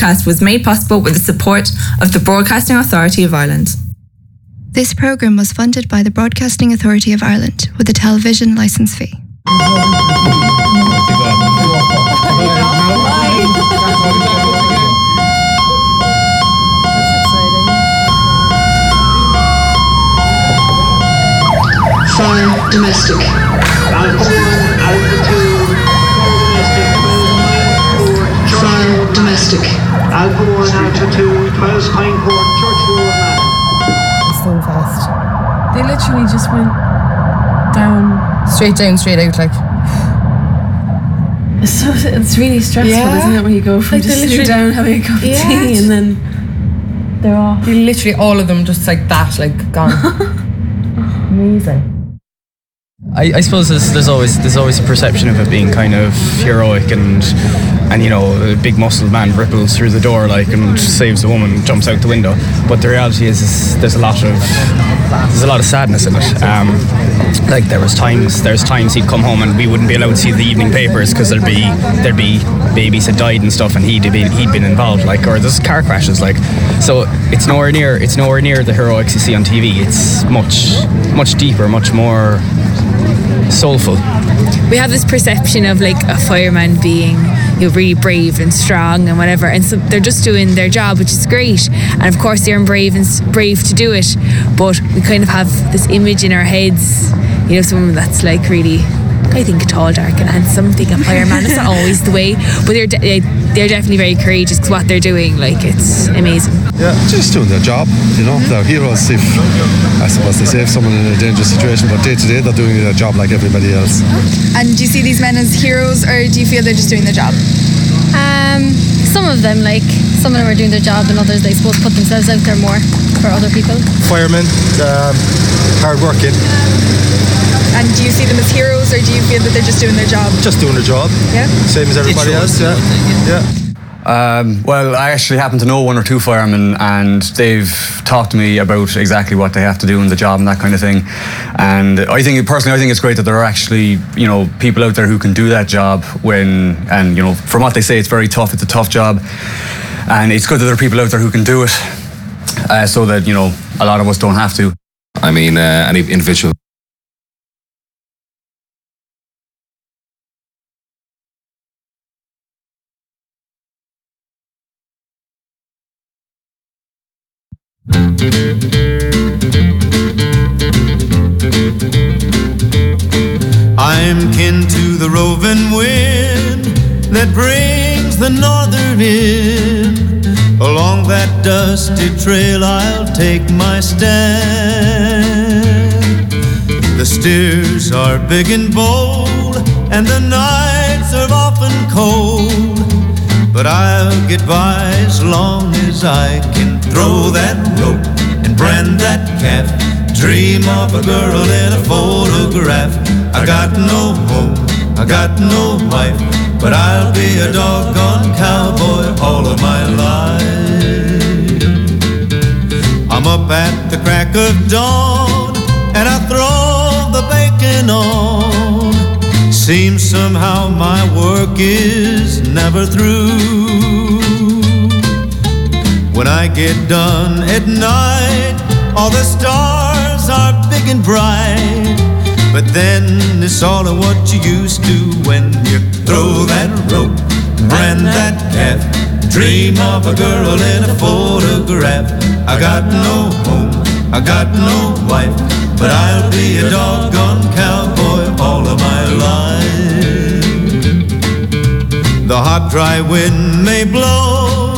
broadcast was made possible with the support of the Broadcasting Authority of Ireland. This programme was funded by the Broadcasting Authority of Ireland with a television licence fee. Fire domestic. Fire domestic. Alpha 1, Alpha 2, 12 Pine Court, Church Road, man. so fast. They literally just went down. Straight down, straight out, like. It's so it's really stressful, Yeah. isn't it? When you go from Like, just sitting down having a cup of Yeah. tea and then they're off. Literally all of them just like that, like gone. Amazing. I, I suppose there's, there's always there's always a perception of it being kind of heroic and and you know a big muscled man ripples through the door like and saves the woman jumps out the window. But the reality is, is there's a lot of there's a lot of sadness in it. Um, like there was times there's times he'd come home and we wouldn't be allowed to see the evening papers because there'd be there'd be babies had died and stuff and he'd been he'd been involved like or there's car crashes like. So it's nowhere near it's nowhere near the heroics you see on TV it's much much deeper much more soulful. we have this perception of like a fireman being you know really brave and strong and whatever and so they're just doing their job which is great and of course they're brave and brave to do it but we kind of have this image in our heads you know someone that's like really I think tall, dark, and handsome. Being a fireman is not always the way, but they're de- they're definitely very courageous because what they're doing, like it's amazing. Yeah, just doing their job, you know. They're heroes if, I suppose they save someone in a dangerous situation, but day to day they're doing their job like everybody else. And do you see these men as heroes or do you feel they're just doing their job? Um, some of them, like some of them are doing their job, and others they suppose put themselves out there more for other people. Firemen, um, hard working, And do you see them as heroes or do you feel that they're just doing their job? just doing their job, Yeah. same as everybody else. Yeah, yeah. Um, well, I actually happen to know one or two firemen, and they've talked to me about exactly what they have to do in the job and that kind of thing. And I think, personally, I think it's great that there are actually, you know, people out there who can do that job when, and you know, from what they say, it's very tough. It's a tough job, and it's good that there are people out there who can do it, uh, so that you know, a lot of us don't have to. I mean, uh, any individual I'm kin to the roving wind that brings the northern in. Along that dusty trail I'll take my stand. The steers are big and bold, and the nights are often cold. But I'll get by as long as I can throw that rope and brand that calf. Dream of a girl in a photograph. I got no home, I got no wife, but I'll be a doggone cowboy all of my life. I'm up at the crack of dawn and I throw the bacon on. Seems somehow my work is never through. When I get done at night, all the stars are big and bright. But then it's all of what you used to when you throw that rope, brand that calf, dream of a girl in a photograph. I got no home, I got no wife, but I'll be a doggone cowboy all of my life. The hot, dry wind may blow,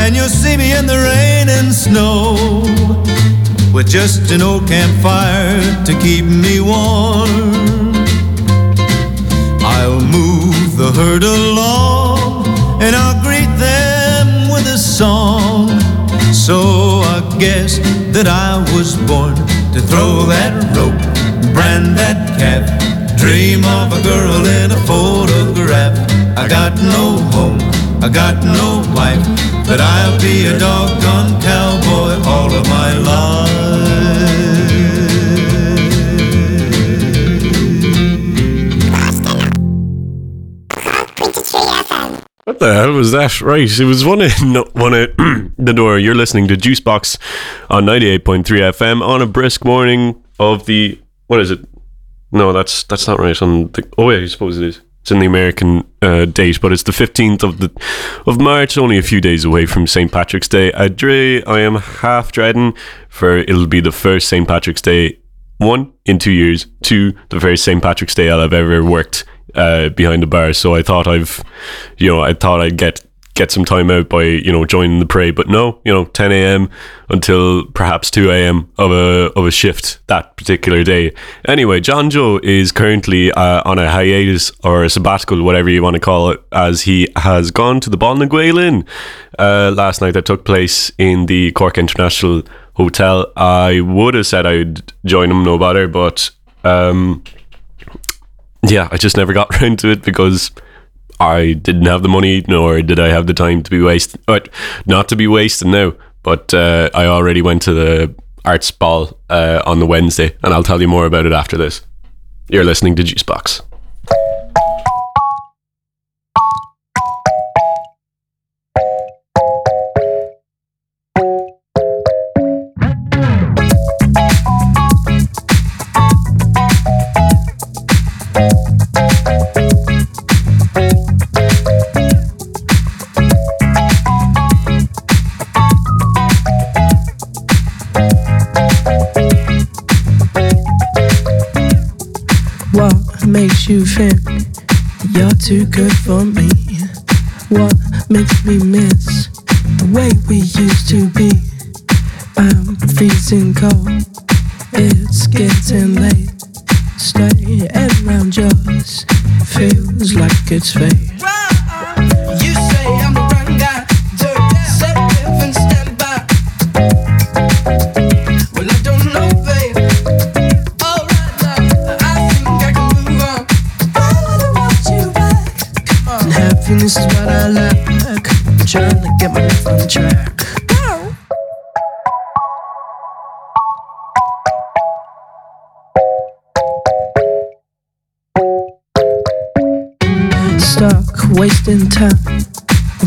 and you'll see me in the rain and snow with just an old campfire to keep me warm. I'll move the herd along and I'll greet them with a song. So I guess that I was born to throw that rope, brand that calf, dream of a girl in a photograph. I got no home, I got no wife, but I'll be a doggone cowboy all of my life. The hell was that? Right, it was one of one of the door. You're listening to Juicebox on 98.3 FM on a brisk morning of the what is it? No, that's that's not right. On the oh yeah, I suppose it is. It's in the American uh, date, but it's the 15th of the of March, only a few days away from St. Patrick's Day. Adre, I am half dreading for it'll be the first St. Patrick's Day one in two years, two the first St. Patrick's Day I'll have ever worked uh, behind the bar. So I thought I've, you know, I thought I'd get get some time out by you know joining the parade, but no, you know, 10 a.m. until perhaps 2 a.m. of a of a shift that particular day. Anyway, John Joe is currently uh, on a hiatus or a sabbatical, whatever you want to call it, as he has gone to the Balnaguelin uh, last night that took place in the Cork International Hotel. I would have said I'd join him no better, but um, yeah, I just never got around to it because I didn't have the money, nor did I have the time to be wasted. But not to be wasted now. But uh, I already went to the arts ball uh, on the Wednesday, and I'll tell you more about it after this. You're listening to Juicebox. You think you're too good for me? What makes me miss the way we used to be? I'm freezing cold, it's getting late. Stay around just feels like it's fate.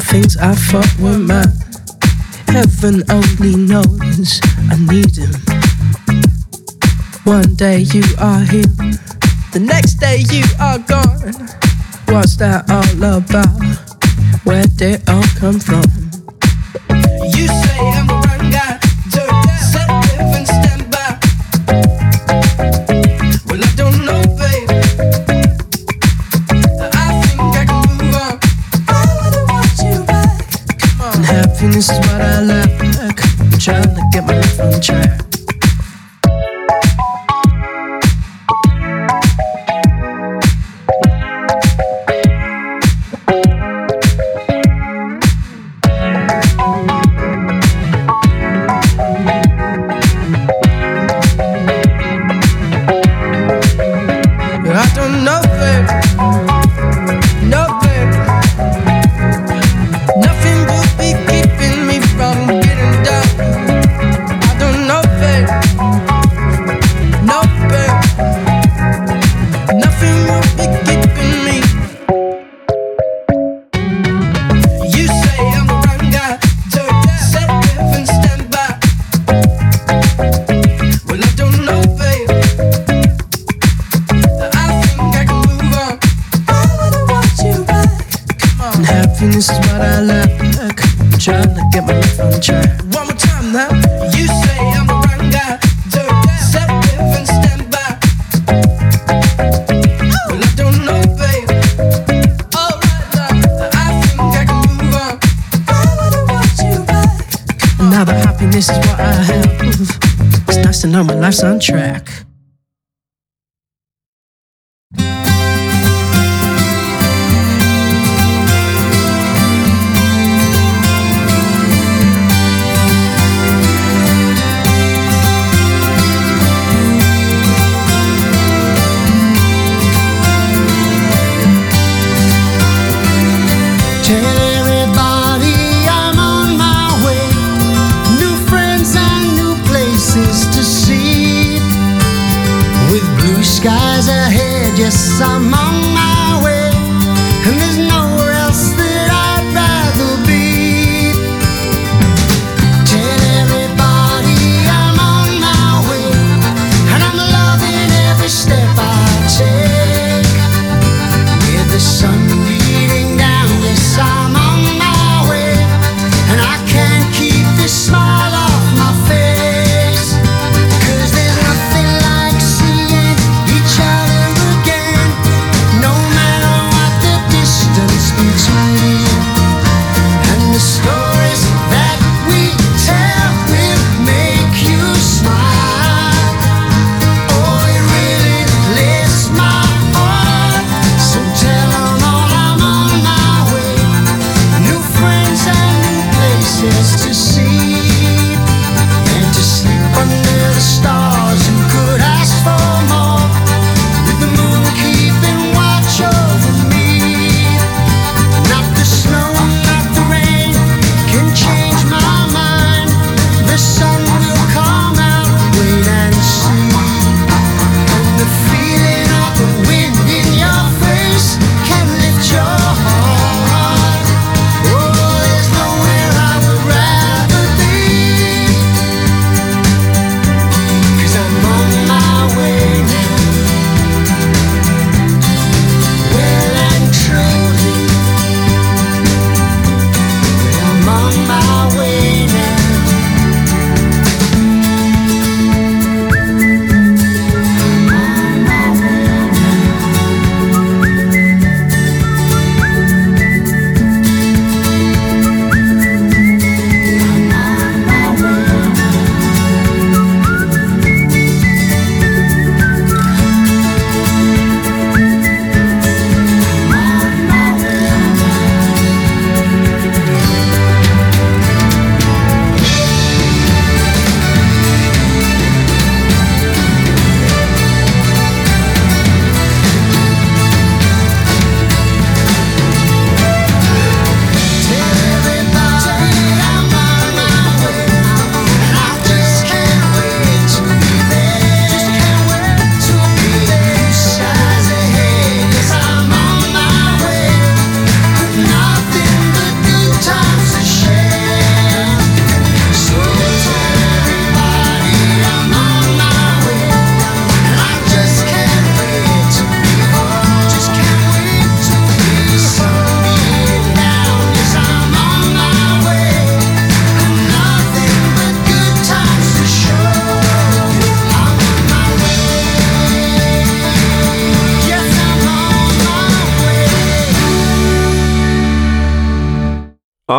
Things I thought were mine. Heaven only knows I need him. One day you are here, the next day you are gone. What's that all about? Where did it all come from? Happiness is what I. I'm trying to get my life on track.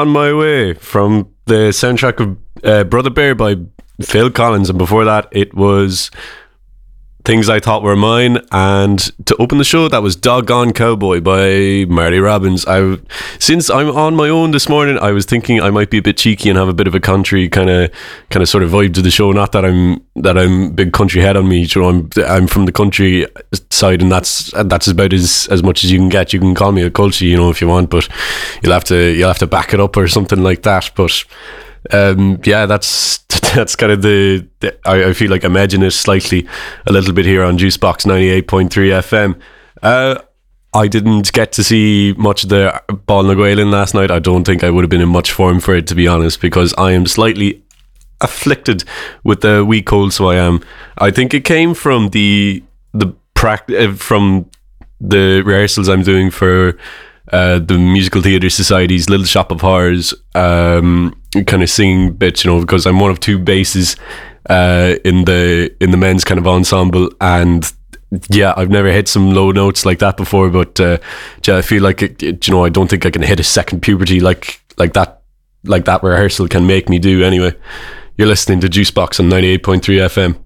On My Way from the soundtrack of uh, Brother Bear by Phil Collins. And before that, it was Things I Thought Were Mine. And to open the show, that was Doggone Cowboy by Marty Robbins. I, since I'm on my own this morning, I was thinking I might be a bit cheeky and have a bit of a country kind of kind of sort of vibe to the show. Not that I'm that I'm big country head on me. You know, I'm I'm from the country side, and that's that's about as as much as you can get. You can call me a culture, you know, if you want, but you'll have to you'll have to back it up or something like that. But um, yeah, that's that's kind of the, the I, I feel like imagine it slightly a little bit here on Juicebox ninety eight point three FM. Uh, I didn't get to see much of the Ball Naguilin last night. I don't think I would have been in much form for it, to be honest, because I am slightly afflicted with the wee cold. So I am. I think it came from the the practice from the rehearsals I'm doing for uh, the musical theatre society's Little Shop of Horrors um, kind of singing bit, you know, because I'm one of two basses uh, in the in the men's kind of ensemble, and yeah, I've never hit some low notes like that before, but uh, yeah, I feel like it, it, you know, I don't think I can hit a second puberty like like that like that rehearsal can make me do. Anyway, you're listening to Juicebox on ninety eight point three FM.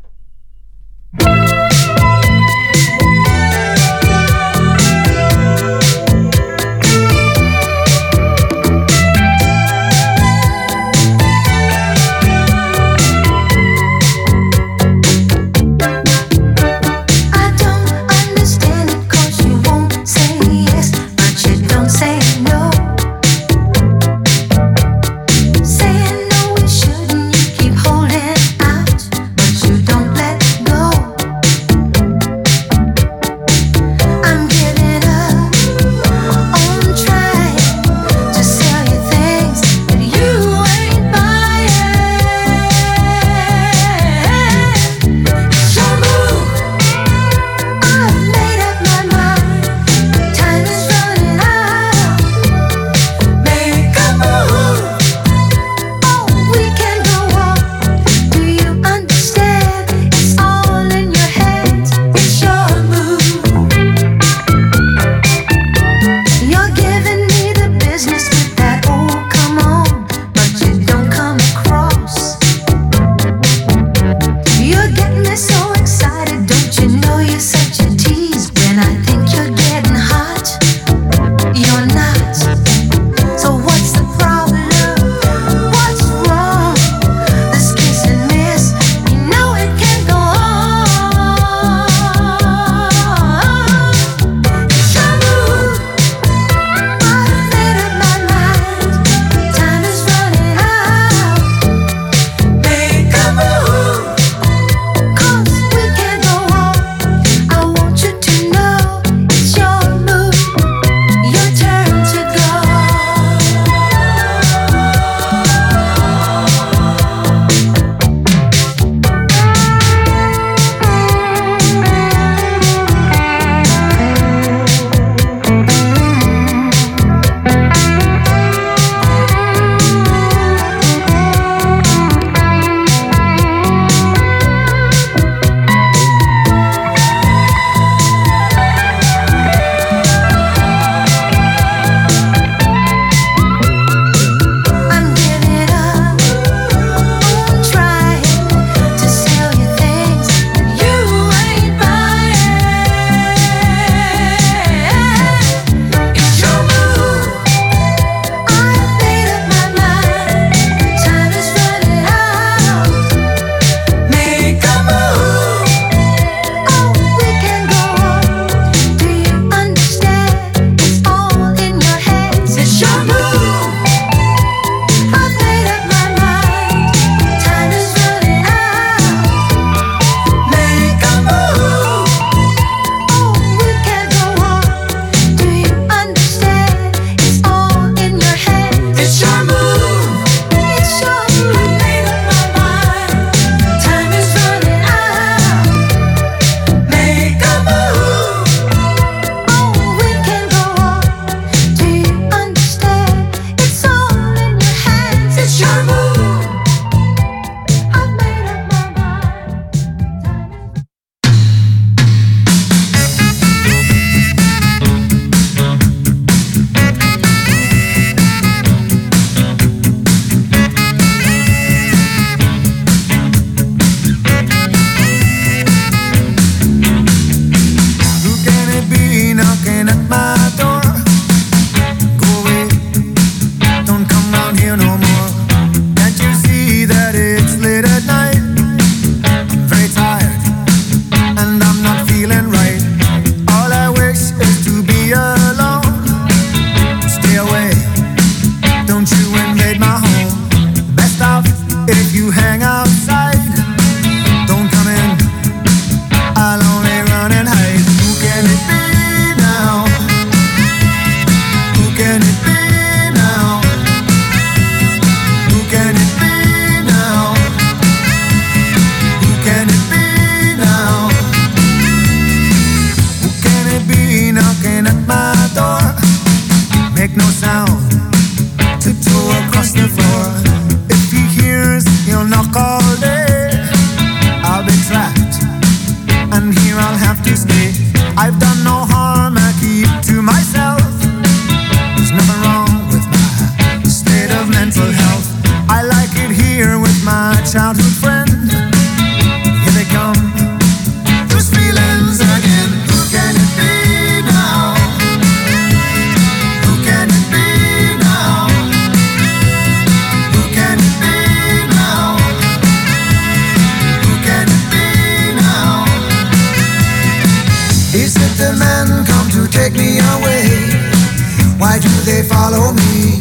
Do they follow me?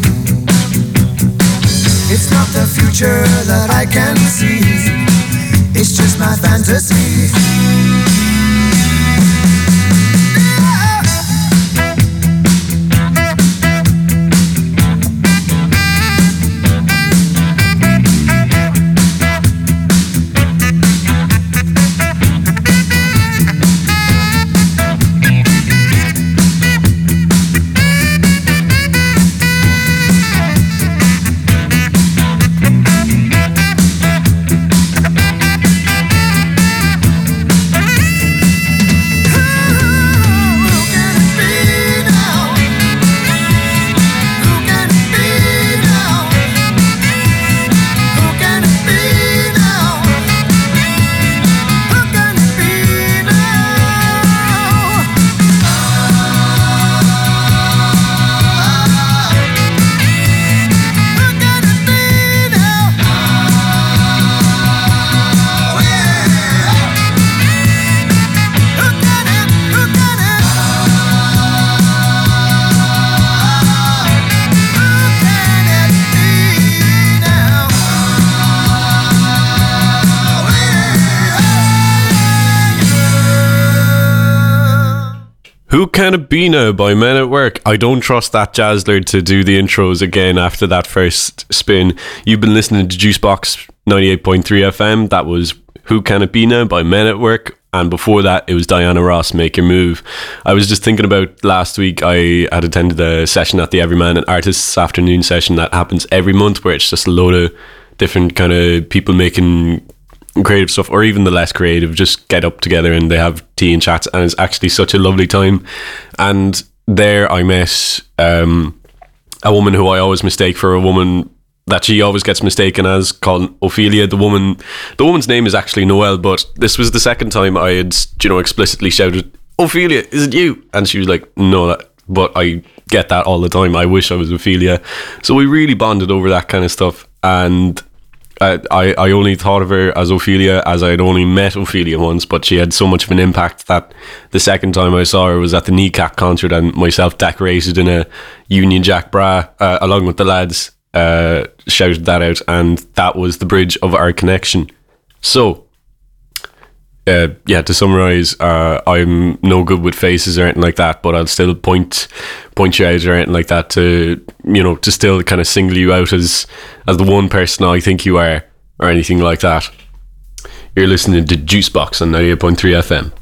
It's not the future that I can see. It's just my fantasy. Now by Men at Work? I don't trust that Jazzler to do the intros again after that first spin. You've been listening to Juicebox 98.3 FM. That was Who Can It Be Now by Men at Work. And before that, it was Diana Ross, Make Your Move. I was just thinking about last week, I had attended a session at the Everyman and Artists afternoon session that happens every month where it's just a load of different kind of people making creative stuff or even the less creative just get up together and they have tea and chats and it's actually such a lovely time. And there i met um, a woman who i always mistake for a woman that she always gets mistaken as called ophelia. The woman the woman's name is actually noel but this was the second time i had you know explicitly shouted ophelia is it you? And she was like no that but i get that all the time. I wish i was ophelia. So we really bonded over that kind of stuff. And I, I I only thought of her as Ophelia as I'd only met Ophelia once, but she had so much of an impact that the second time I saw her was at the Kneecap concert and myself decorated in a Union Jack bra uh, along with the lads uh, shouted that out and that was the bridge of our connection. So uh, yeah, to summarize, uh, I'm no good with faces or anything like that, but I'll still point point you out or anything like that to you know to still kind of single you out as as the one person I think you are or anything like that. You're listening to Juicebox on 98.3 FM.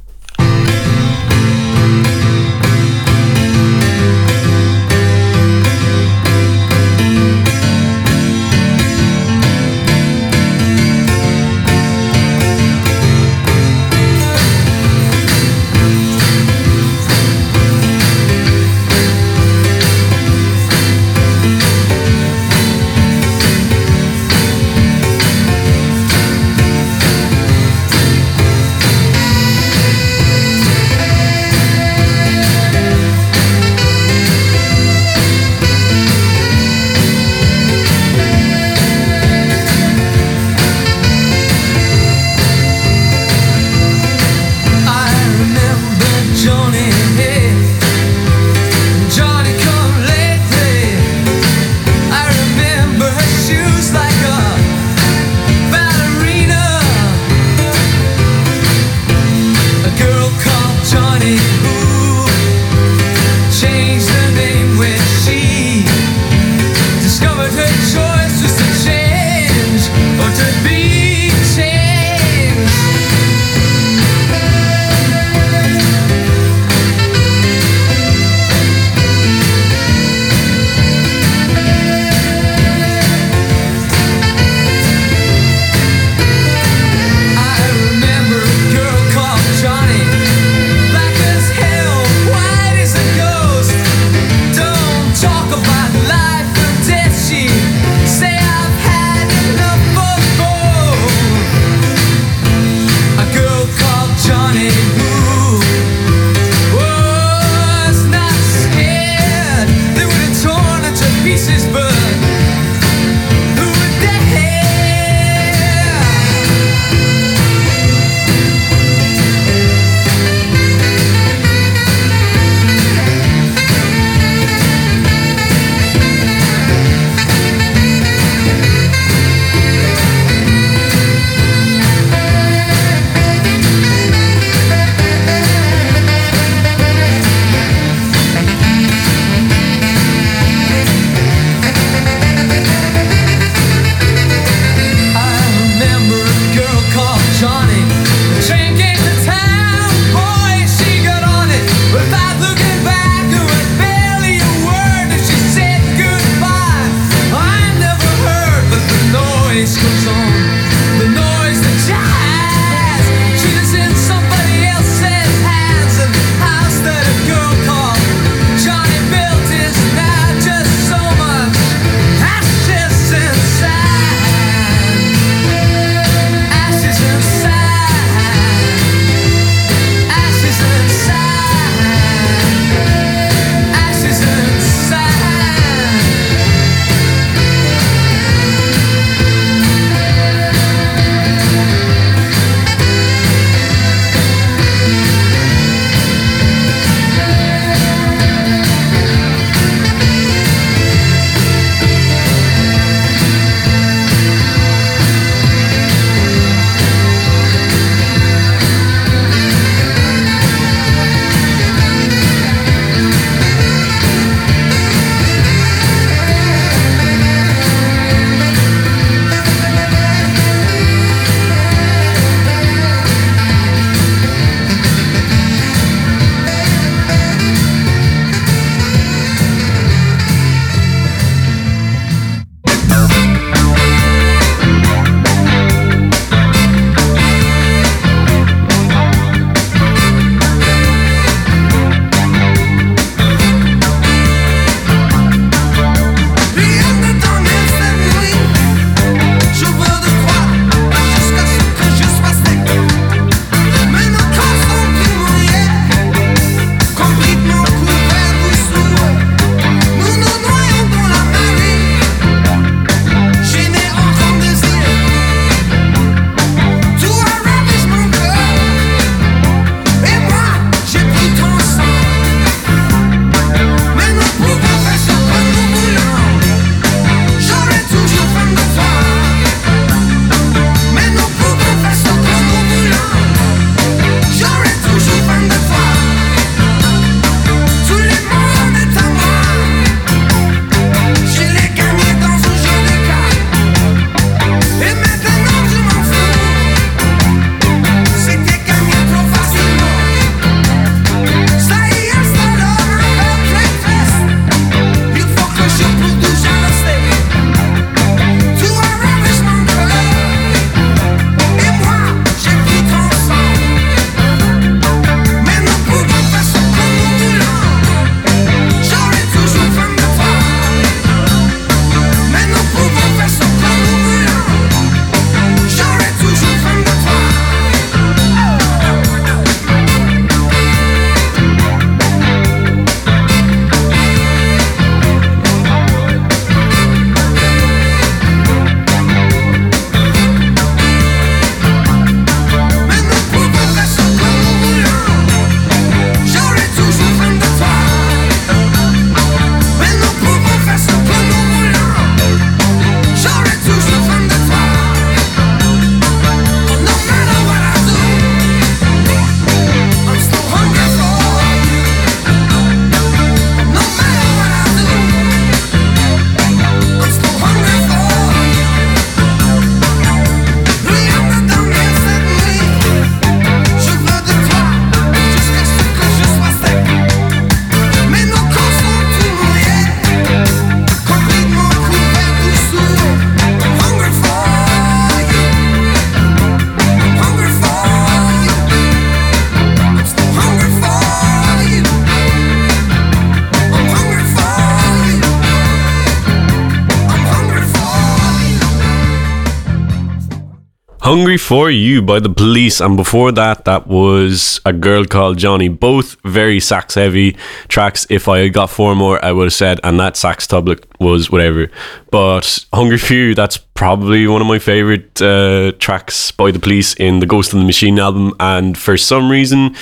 Hungry for You by the Police, and before that, that was a girl called Johnny. Both very sax heavy tracks. If I got four more, I would have said, and that sax doublet was whatever. But Hungry for You, that's probably one of my favorite uh, tracks by the Police in the Ghost in the Machine album, and for some reason.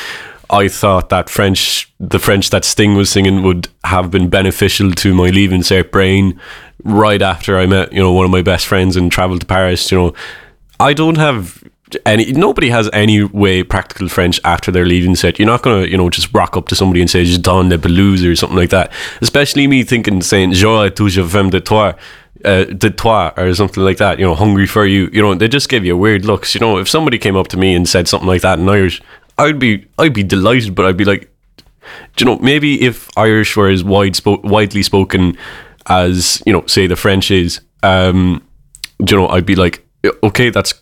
I thought that French, the French that Sting was singing, would have been beneficial to my leaving Cert Brain right after I met, you know, one of my best friends and traveled to Paris. You know, I don't have any. Nobody has any way practical French after they're leaving. set. You're not gonna, you know, just rock up to somebody and say just Don le pelouse" or something like that. Especially me thinking saying "J'aurai toujours femme de toi." Uh, de toi or something like that, you know, hungry for you, you know, they just give you weird looks. You know, if somebody came up to me and said something like that in Irish, I'd be I'd be delighted, but I'd be like, do you know, maybe if Irish were as wide spo- widely spoken as you know, say the French is, um, do you know, I'd be like, okay, that's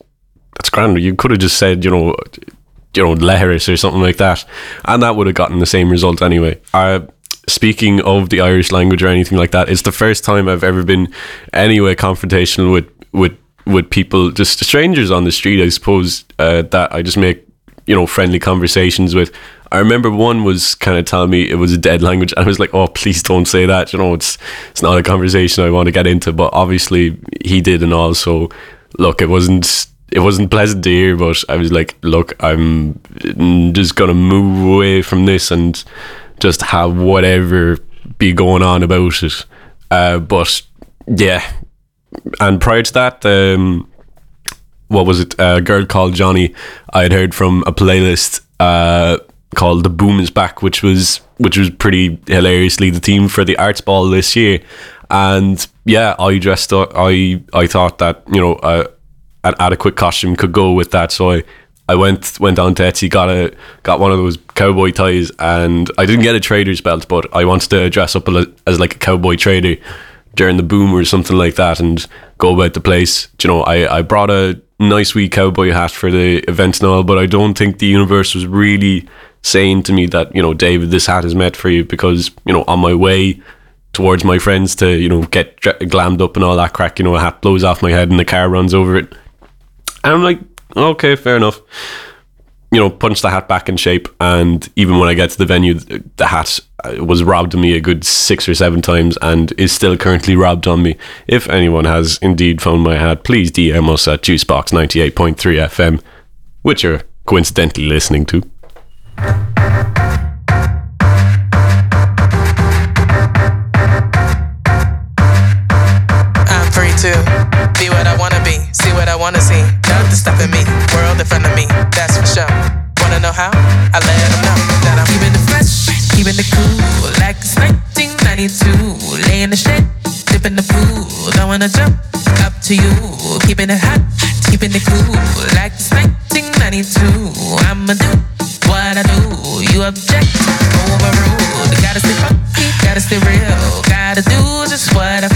that's grand. You could have just said, you know, you know, Leheris or something like that, and that would have gotten the same result anyway. Uh, speaking of the Irish language or anything like that, it's the first time I've ever been anyway confrontational with with with people, just strangers on the street, I suppose, uh, that I just make you know friendly conversations with. I remember one was kind of telling me it was a dead language, I was like, "Oh, please don't say that." You know, it's it's not a conversation I want to get into. But obviously, he did, and all. Look, it wasn't it wasn't pleasant to hear, but I was like, "Look, I'm just gonna move away from this and just have whatever be going on about it." Uh, but yeah, and prior to that, um, what was it? A girl called Johnny. I had heard from a playlist uh, called "The Boom Is Back," which was which was pretty hilariously the theme for the Arts Ball this year. And yeah, I dressed up. I I thought that you know an adequate costume could go with that, so I. I went went on to Etsy, got a got one of those cowboy ties, and I didn't get a trader's belt, but I wanted to dress up as like a cowboy trader during the boom or something like that, and go about the place. Do You know, I I brought a nice wee cowboy hat for the event and all, but I don't think the universe was really saying to me that you know, David, this hat is meant for you because you know, on my way towards my friends to you know get glammed up and all that crack, you know, a hat blows off my head and the car runs over it, and I'm like, okay, fair enough. You know, punch the hat back in shape, and even when I get to the venue, the hat uh, was robbed of me a good six or seven times, and is still currently robbed on me. If anyone has indeed found my hat, please DM us at Juicebox ninety eight point three FM, which you're coincidentally listening to. Stopping me, world in front of me, that's for sure. Wanna know how? I let them know that I'm keeping it fresh, keeping it cool, like it's 1992. Lay in the shed, dip in the pool, don't wanna jump. Up to you, keeping it hot, keeping it cool, like it's 1992. I'ma do what I do, you object, overruled. Gotta stay funky, gotta stay real, gotta do just what I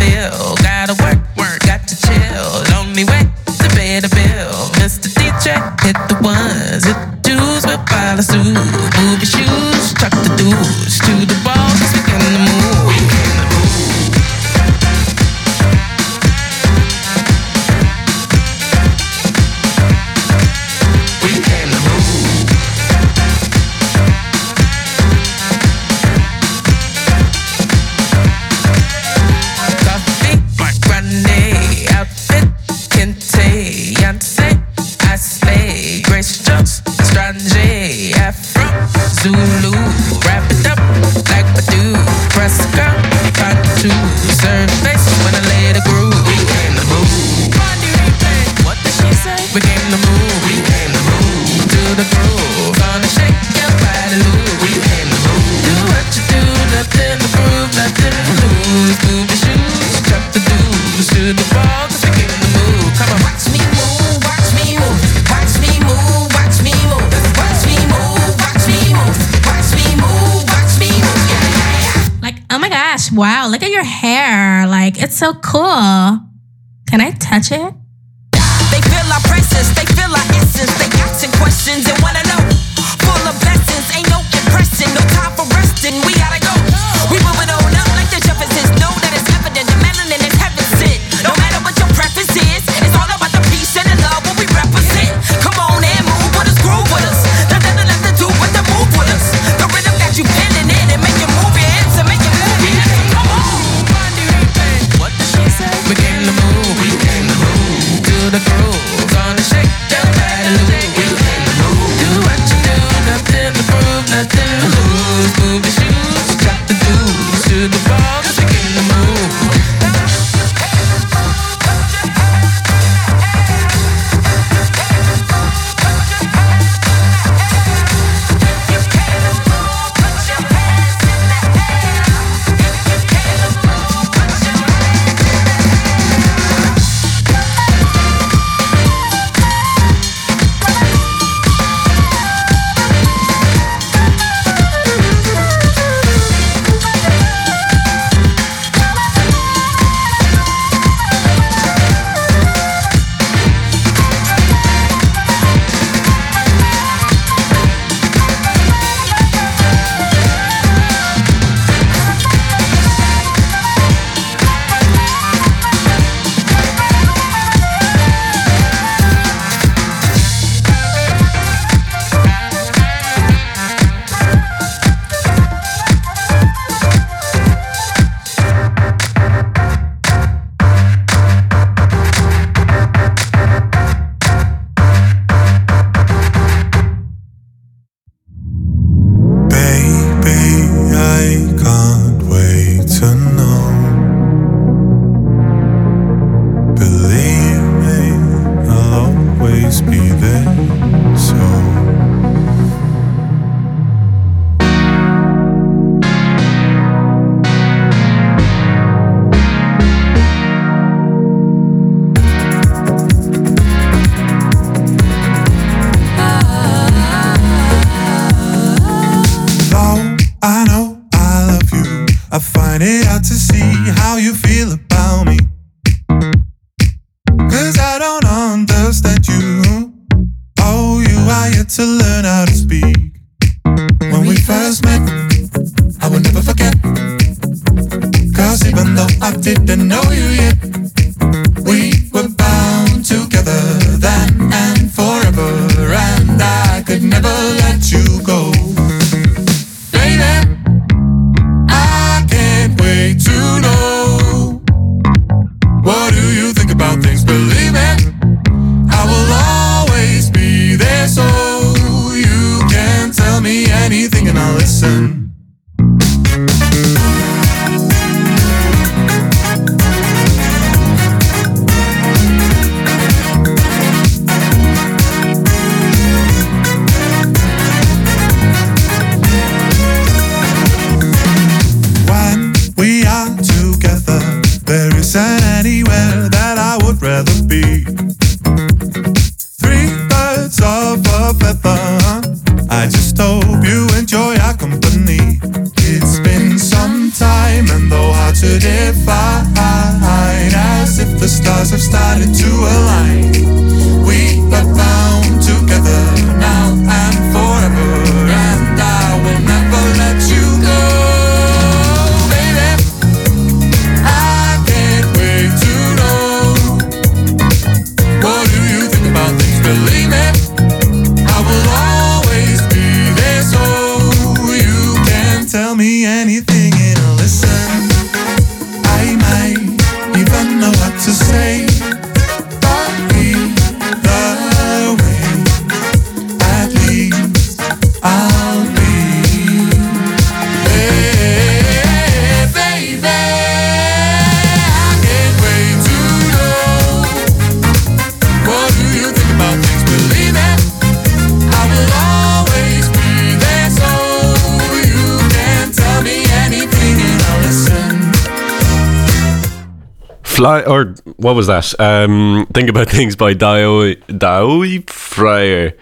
Fly or what was that? Um, Think about things by Dio Dio Fryer.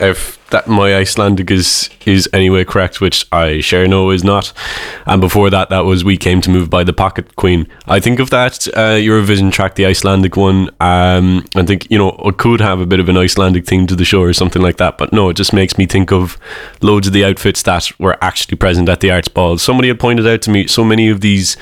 If that my Icelandic is is anyway correct, which I sure know is not. And before that, that was "We Came to Move" by the Pocket Queen. I think of that uh, Eurovision track, the Icelandic one. Um, I think you know it could have a bit of an Icelandic theme to the show or something like that. But no, it just makes me think of loads of the outfits that were actually present at the arts ball. Somebody had pointed out to me so many of these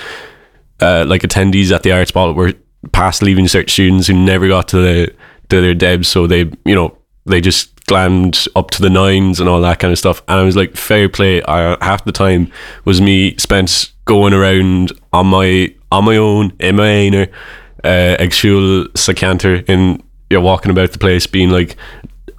uh, like attendees at the arts ball were past leaving cert students who never got to the to their debs, so they you know they just glammed up to the nines and all that kind of stuff. And I was like, fair play. I, half the time was me spent going around on my on my own in my inner uh, actual sacanter and you're walking about the place being like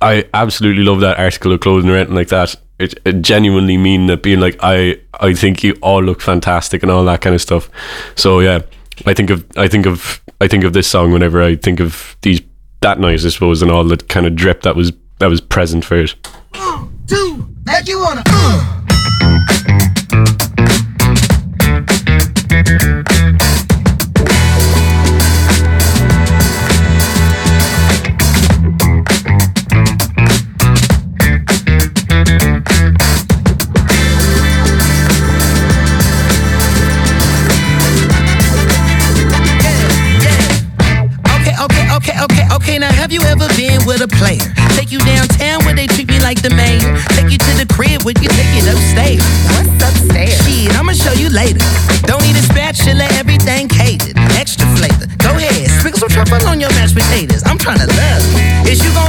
I absolutely love that article of clothing or anything like that. It, it genuinely mean that being like I I think you all look fantastic and all that kind of stuff. So yeah, I think of I think of I think of this song whenever I think of these that night I suppose and all that kind of drip that was that was present for it. Two, make you wanna. Uh. Ever been with a player? Take you downtown where they treat me like the mayor. Take you to the crib where you take it upstairs. What's upstairs? Shit, I'ma show you later. Don't need a spatula, everything catered. Extra flavor. Go ahead, sprinkle some truffle on your mashed potatoes. I'm tryna love. Is you gon'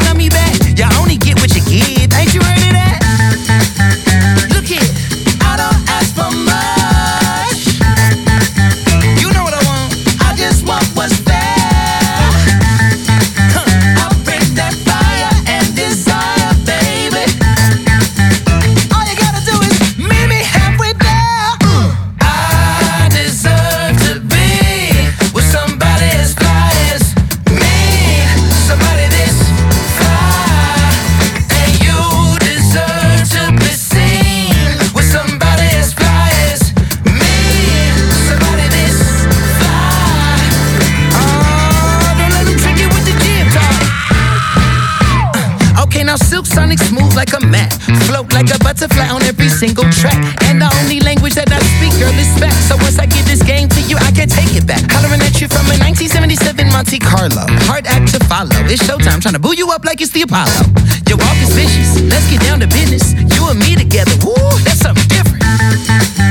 Monte Carlo. Hard act to follow. It's showtime, trying to boo you up like it's the Apollo. Your walk is vicious. Let's get down to business. You and me together. Woo, that's something different.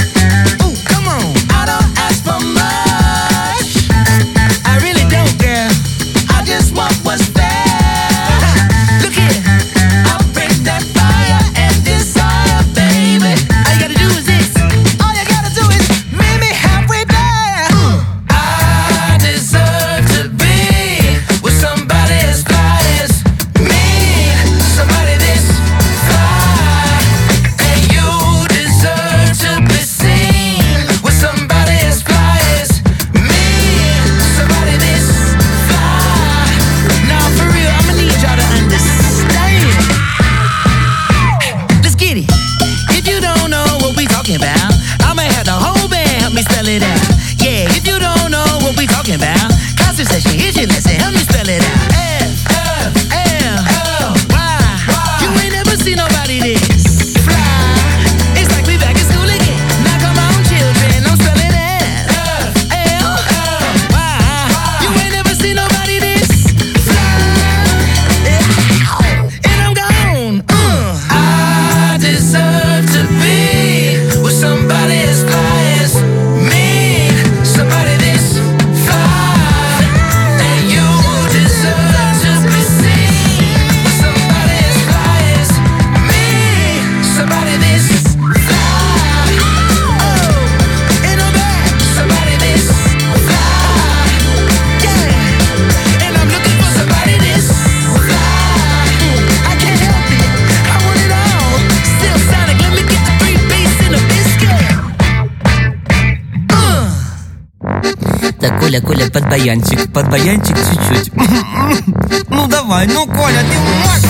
Коля, Коля, под баянчик, под баянчик чуть-чуть. Ну давай, ну Коля, ты можешь!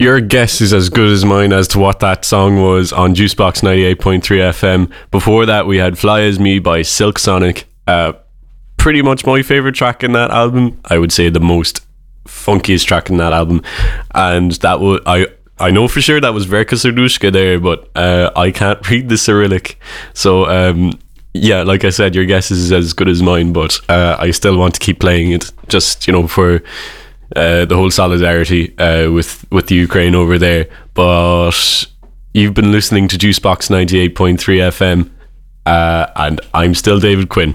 Your guess is as good as mine as to what that song was on Juicebox 98.3 FM. Before that, we had Fly As Me by Silk Sonic. Uh, pretty much my favorite track in that album. I would say the most funkiest track in that album. And that was, I, I know for sure that was Verka Serduchka there, but uh, I can't read the Cyrillic. So, um, yeah, like I said, your guess is as good as mine, but uh, I still want to keep playing it just, you know, for uh, the whole solidarity uh, with with the Ukraine over there. But you've been listening to Juicebox ninety eight point three FM, uh, and I'm still David Quinn.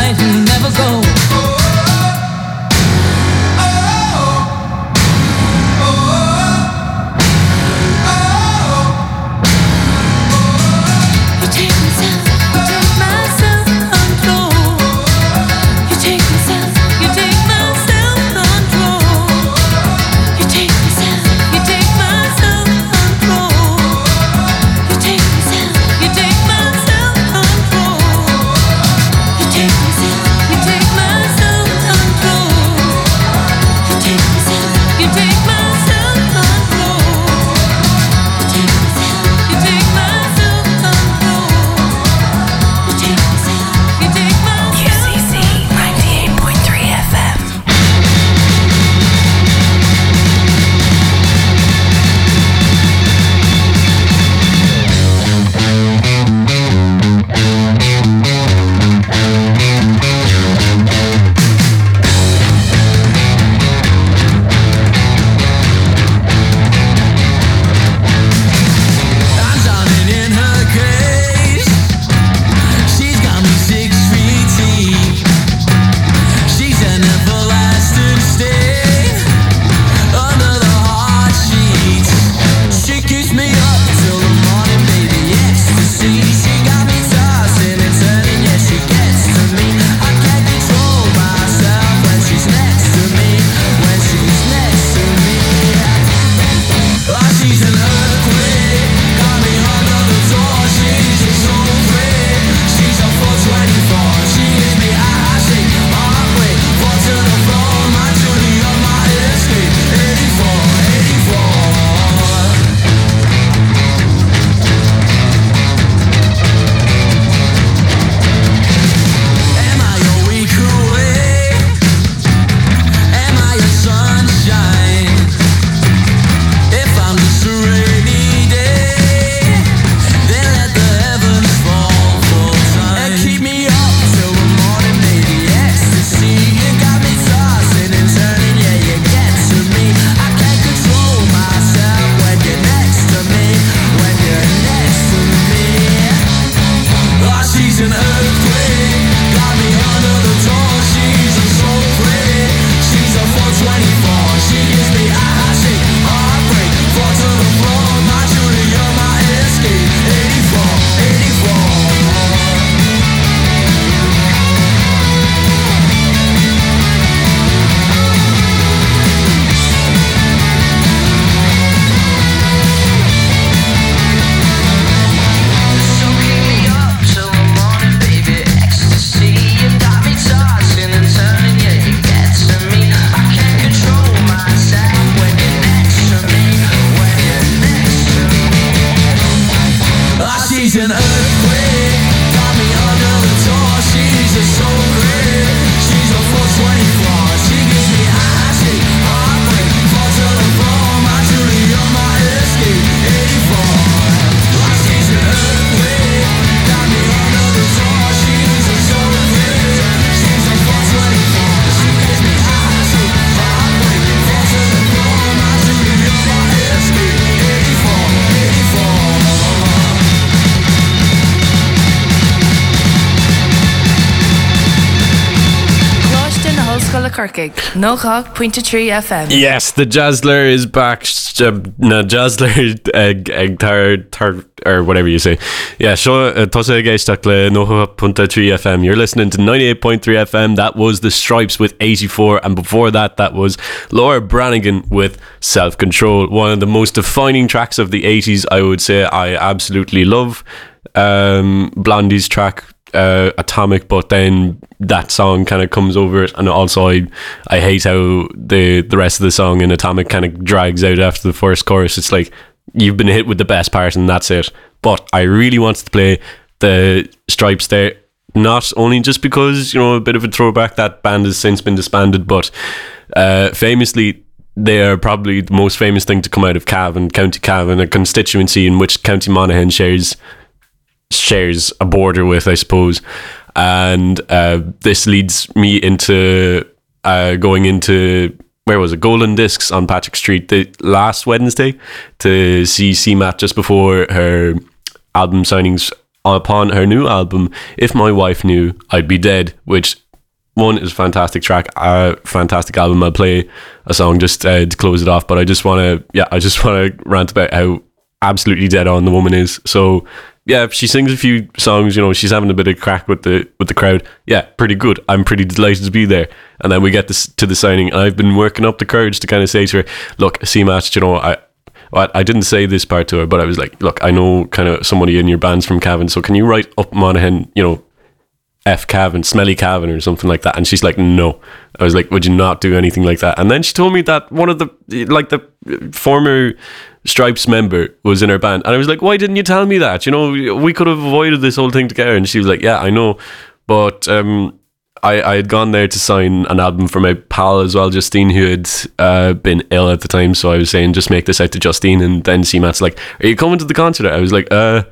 Corcaig, nóá pointinte FM. Yes, the Jazzler is back. uh, Na Jazzler ag ag tar tar or whatever you say. Yeah, sure. Uh, Tosa géisteach le noha.3 FM. You're listening to 98.3 FM. That was the Strypes with 84, and before that, that was Laura Branigan with Self Control. One of the most defining tracks of the 80s. I would say I absolutely love um, Blondie's track uh, Atomic, but then that song kind of comes over it, and also I I hate how the the rest of the song in Atomic kind of drags out after the first chorus. It's like you've been hit with the best part, and that's it. But I really wanted to play the Strypes there. Not only just because you know a bit of a throwback that band has since been disbanded, but uh, famously they are probably the most famous thing to come out of Cavan, County Cavan, a constituency in which County Monaghan shares shares a border with, I suppose. And uh, this leads me into uh, going into where was it? Golden Discs on Patrick Street the last Wednesday to see C CMAT just before her album signings upon her new album. If my wife knew, I'd be dead. Which one is a fantastic track, a fantastic album. I'll play a song just uh, to close it off. But I just want to, yeah, I just want to rant about how absolutely dead on the woman is. So yeah, she sings a few songs. You know, she's having a bit of crack with the with the crowd. Yeah, pretty good. I'm pretty delighted to be there. And then we get this to the signing, I've been working up the courage to kind of say to her, "Look, see, match. You know, I." I didn't say this part to her, but I was like, "Look, I know kind of somebody in your band's from Cavan, so can you write up Monaghan, you know, F Cavan, Smelly Cavan or something like that. And she's like, no. I was like, would you not do anything like that? And then she told me that one of the, like the former Strypes member was in her band. And I was like, why didn't you tell me that? You know, we could have avoided this whole thing together. And she was like, yeah, I know. But um, I, I had gone there to sign an album for my pal as well, Justine, who had uh, been ill at the time. So I was saying, just make this out to Justine. And then CMAT's like, are you coming to the concert? I was like, uh,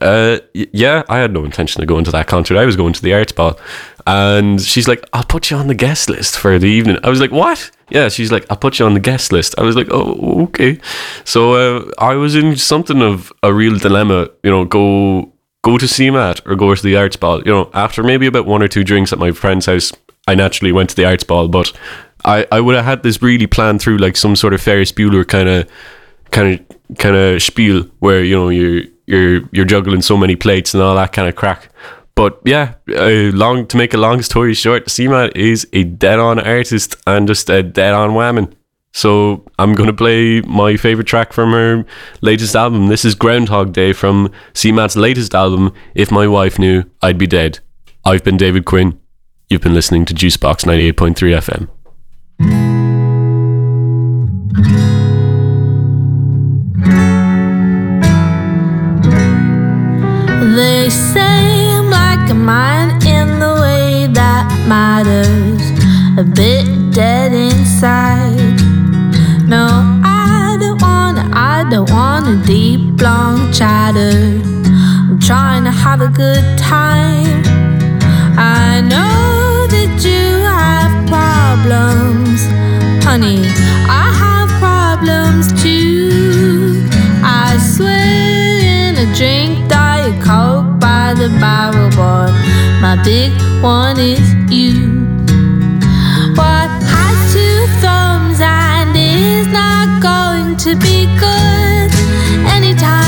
uh, yeah, I had no intention of going to that concert. I was going to the arts ball. And she's like, I'll put you on the guest list for the evening. I was like, what? Yeah, she's like, I'll put you on the guest list. I was like, oh, okay. So uh, I was in something of a real dilemma, you know, go go to CMAT or go to the arts ball. You know, after maybe about one or two drinks at my friend's house, I naturally went to the arts ball, but I, I would have had this really planned through like some sort of Ferris Bueller kind of kind of kind of spiel where you know you're you're you're juggling so many plates and all that kind of crack. But yeah, uh, long to make a long story short, CMAT is a dead on artist and just a dead on whammon. So I'm gonna play my favorite track from her latest album. This is Groundhog Day from CMAT's latest album. If my wife knew, I'd be dead. I've been David Quinn. You've been listening to Juicebox 98.3 FM. They I'm like a mind in the way that matters. A bit dead inside. No, I don't wanna, I don't want a deep, long chatter. I'm trying to have a good time. I know that you have problems, honey. I have problems too. I swear in a drink barrel, but my big one is you. What has two thumbs and is not going to be good anytime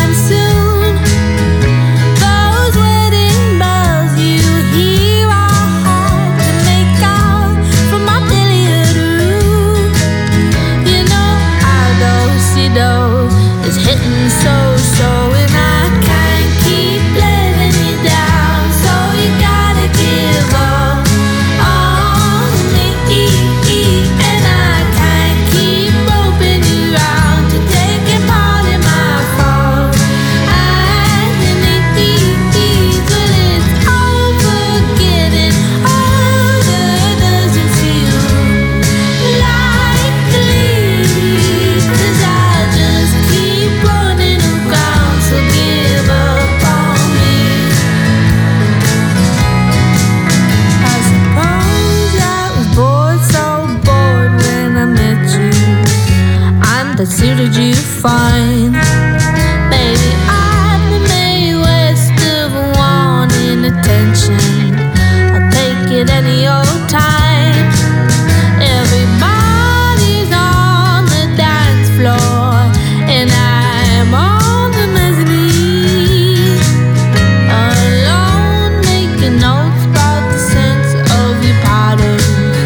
fine.